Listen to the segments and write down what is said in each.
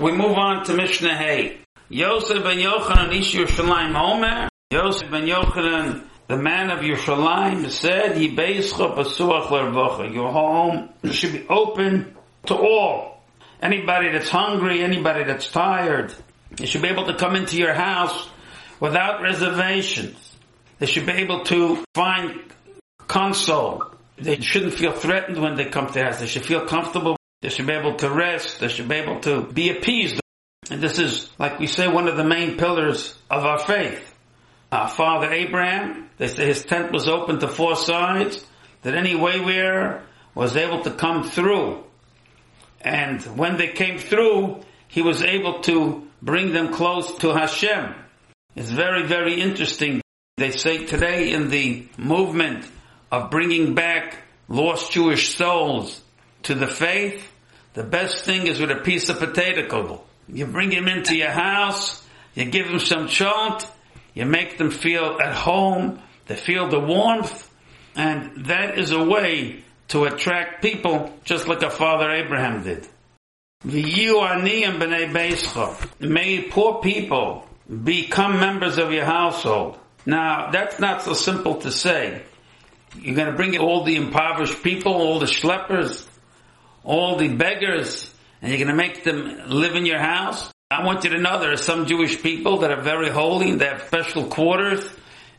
We move on to Mishnah Hay. Yosef ben Yochanan Ish Yerushalayim Omer. Yosef ben Yochanan, the man of Yerushalayim, said, Yibeischa Pasuach Lervocha. Your home should be open to all. Anybody that's hungry, anybody that's tired, they should be able to come into your house without reservations. They should be able to find console. They shouldn't feel threatened when they come to us. They should feel comfortable. They should be able to rest. They should be able to be appeased. And this is, like we say, one of the main pillars of our faith. Our father Abraham, they say his tent was open to four sides, that any waywearer was able to come through. And when they came through, he was able to bring them close to Hashem. It's very, very interesting. They say today in the movement of bringing back lost Jewish souls to the faith, the best thing is with a piece of potato kugel. You bring him into your house, you give him some cholent, you make them feel at home, they feel the warmth, and that is a way to attract people just like our father Abraham did. May poor people become members of your household. Now, that's not so simple to say. You're going to bring all the impoverished people, all the schleppers, all the beggars, and you're going to make them live in your house. I want you to know there are some Jewish people that are very holy, they have special quarters,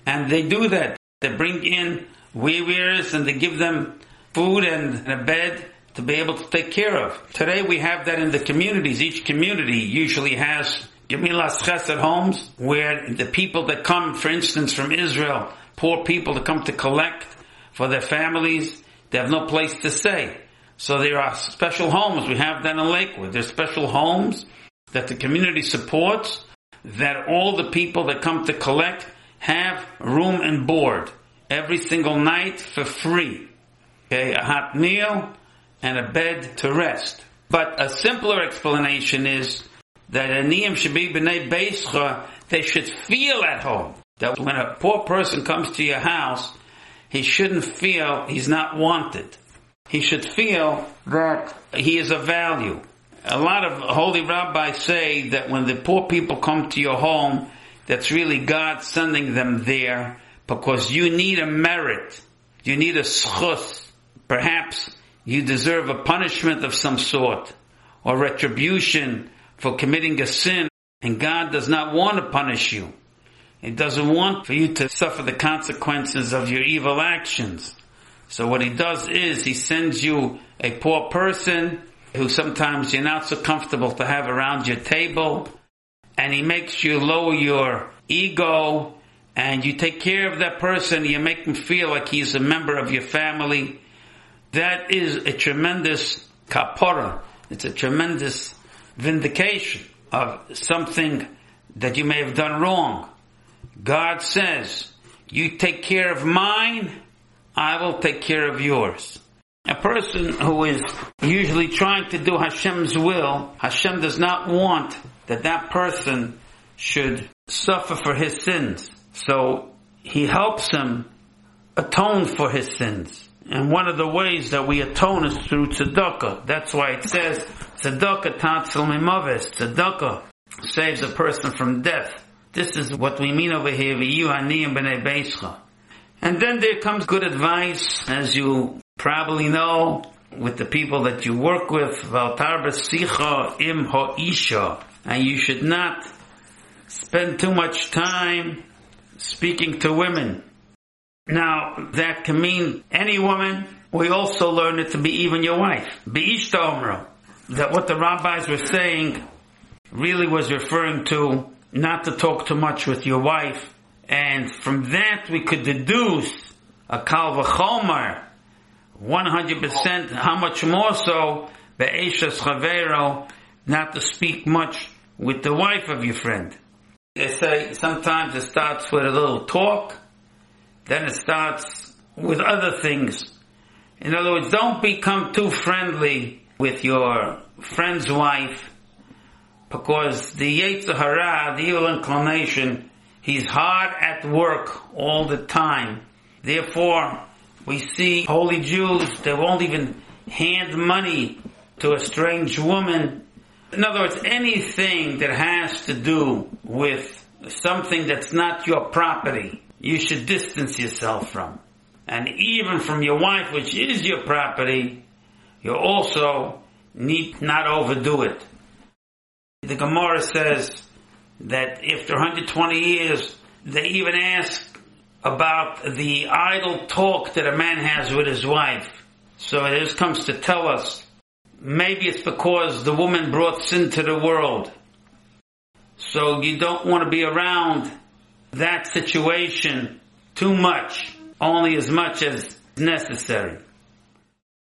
and they do that. They bring in weavers and they give them food and a bed to be able to take care of. Today we have that in the communities. Each community usually has Gemilas Chesed homes where the people that come, for instance, from Israel, poor people that come to collect for their families, they have no place to stay. So there are special homes. We have that in Lakewood. There's special homes that the community supports that all the people that come to collect have room and board every single night for free. Okay, a hot meal and a bed to rest. But a simpler explanation is that aniyim should be b'nei beischa, they should feel at home. That when a poor person comes to your house, he shouldn't feel he's not wanted he should feel that he is of value. A lot of holy rabbis say that when the poor people come to your home, that's really God sending them there because you need a merit. You need a schus. Perhaps you deserve a punishment of some sort or retribution for committing a sin and God does not want to punish you. He doesn't want for you to suffer the consequences of your evil actions. So what he does is he sends you a poor person who sometimes you're not so comfortable to have around your table and he makes you lower your ego and you take care of that person, you make him feel like he's a member of your family. That is a tremendous kapora. It's a tremendous vindication of something that you may have done wrong. God says, you take care of mine, I will take care of yours. A person who is usually trying to do Hashem's will, Hashem does not want that that person should suffer for his sins. So he helps him atone for his sins. And one of the ways that we atone is through tzedakah. That's why it says, tzedakah tatzel mimaves. Tzedakah saves a person from death. This is what we mean over here, v'yu haniyim b'nei beischa. And then there comes good advice, as you probably know, with the people that you work with, im ha'isha. And you should not spend too much time speaking to women. Now, that can mean any woman. We also learn it to be even your wife. Be'ishta omro. That what the rabbis were saying really was referring to not to talk too much with your wife and from that we could deduce a kal v'chomer, 100%, how much more so, be'eshas chavero, not to speak much with the wife of your friend. They say sometimes it starts with a little talk, then it starts with other things. In other words, don't become too friendly with your friend's wife, because the Yetzer Hara, the evil inclination, He's hard at work all the time. Therefore, we see holy Jews, they won't even hand money to a strange woman In other words, anything that has to do with something that's not your property, you should distance yourself from. And even from your wife, which is your property, you also need not overdo it. The Gemara says that after 120 years, they even ask about the idle talk that a man has with his wife. So this comes to tell us, maybe it's because the woman brought sin to the world. So you don't want to be around that situation too much, only as much as necessary.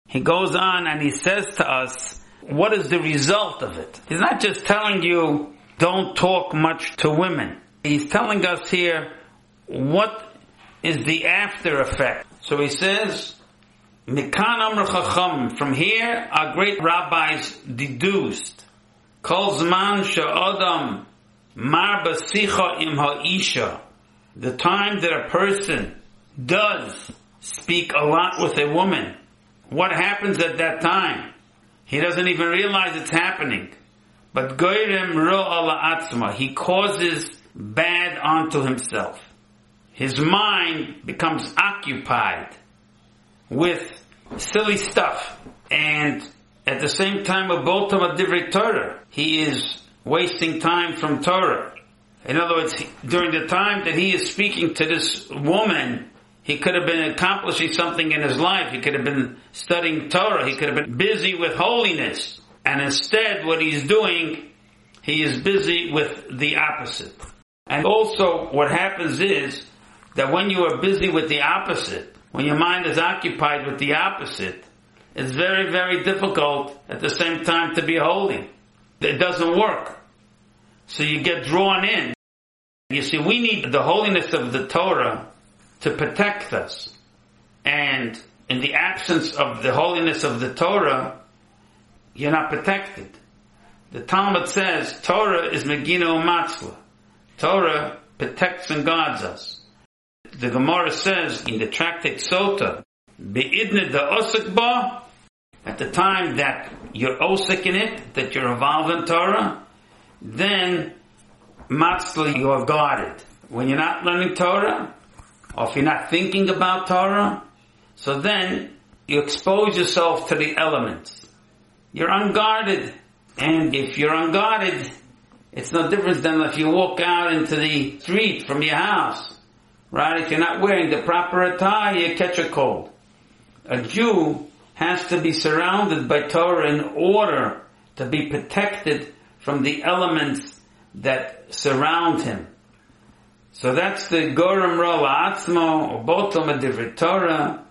He goes on and he says to us, what is the result of it? He's not just telling you, don't talk much to women. He's telling us here, what is the after effect? So he says, Mikan Amr Chacham, from here our great rabbis deduced, Kol Zman Sha'adam Mar Basicha Im Ha'isha, the time that a person does speak a lot with a woman, what happens at that time? He doesn't even realize it's happening. But Goyrem Ro'ala Atzma, he causes bad onto himself. His mind becomes occupied with silly stuff. And at the same time, a boltam of divrei Torah, he is wasting time from Torah. In other words, during the time that he is speaking to this woman, he could have been accomplishing something in his life. He could have been studying Torah. He could have been busy with holiness. And instead, what he's doing, he is busy with the opposite. And also, what happens is that when you are busy with the opposite, when your mind is occupied with the opposite, it's very, very difficult at the same time to be holy. It doesn't work. So you get drawn in. You see, we need the holiness of the Torah to protect us. And in the absence of the holiness of the Torah, you're not protected. The Talmud says Torah is Megino Matzla. Torah protects and guards us. The Gemara says in the tractate Sota, Be'idne the Osik Ba, at the time that you're Osik in it, that you're involved in Torah, then Matzla you are guarded. When you're not learning Torah, or if you're not thinking about Torah, so then you expose yourself to the elements. You're unguarded. And if you're unguarded, it's no different than if you walk out into the street from your house. Right? If you're not wearing the proper attire, you catch a cold. A Jew has to be surrounded by Torah in order to be protected from the elements that surround him. So that's the Goram Rola Atzmo, or Botom Torah.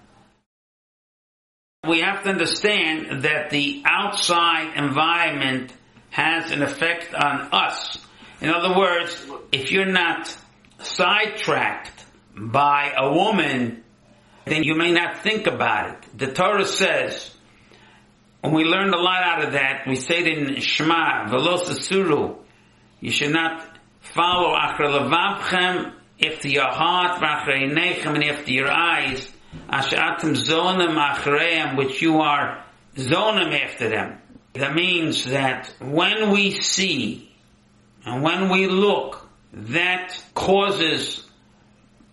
We have to understand that the outside environment has an effect on us. In other words, if you're not sidetracked by a woman, then you may not think about it. The Torah says, and we learned a lot out of that, we say it in Shema, Velosasuru, you should not follow Achra Levavchem after your heart, Vachreinechem, and after your eyes, Ashatim Zonim Achreim, which you are Zonim after them. That means that when we see and when we look, that causes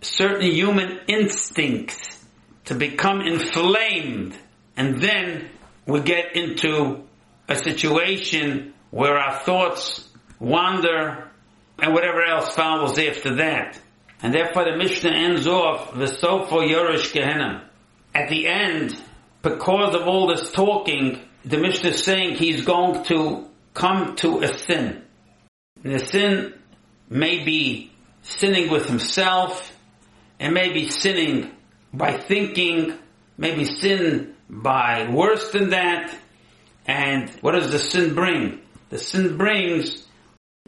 certain human instincts to become inflamed and then we get into a situation where our thoughts wander and whatever else follows after that. And therefore the Mishnah ends off, V'sofo Yorish Gehenna. At the end, because of all this talking, the Mishnah is saying he's going to come to a sin. And the sin may be sinning with himself, and maybe sinning by thinking, maybe sin by worse than that. And what does the sin bring? The sin brings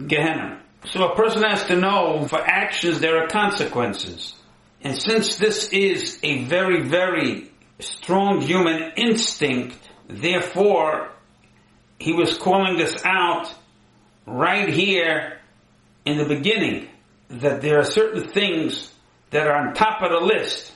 Gehenna. So a person has to know for actions there are consequences. And since this is a very, very strong human instinct, therefore, he was calling this out right here in the beginning, that there are certain things that are on top of the list.